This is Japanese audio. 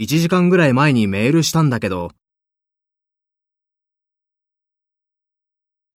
1時間ぐらい前にメールしたんだけど、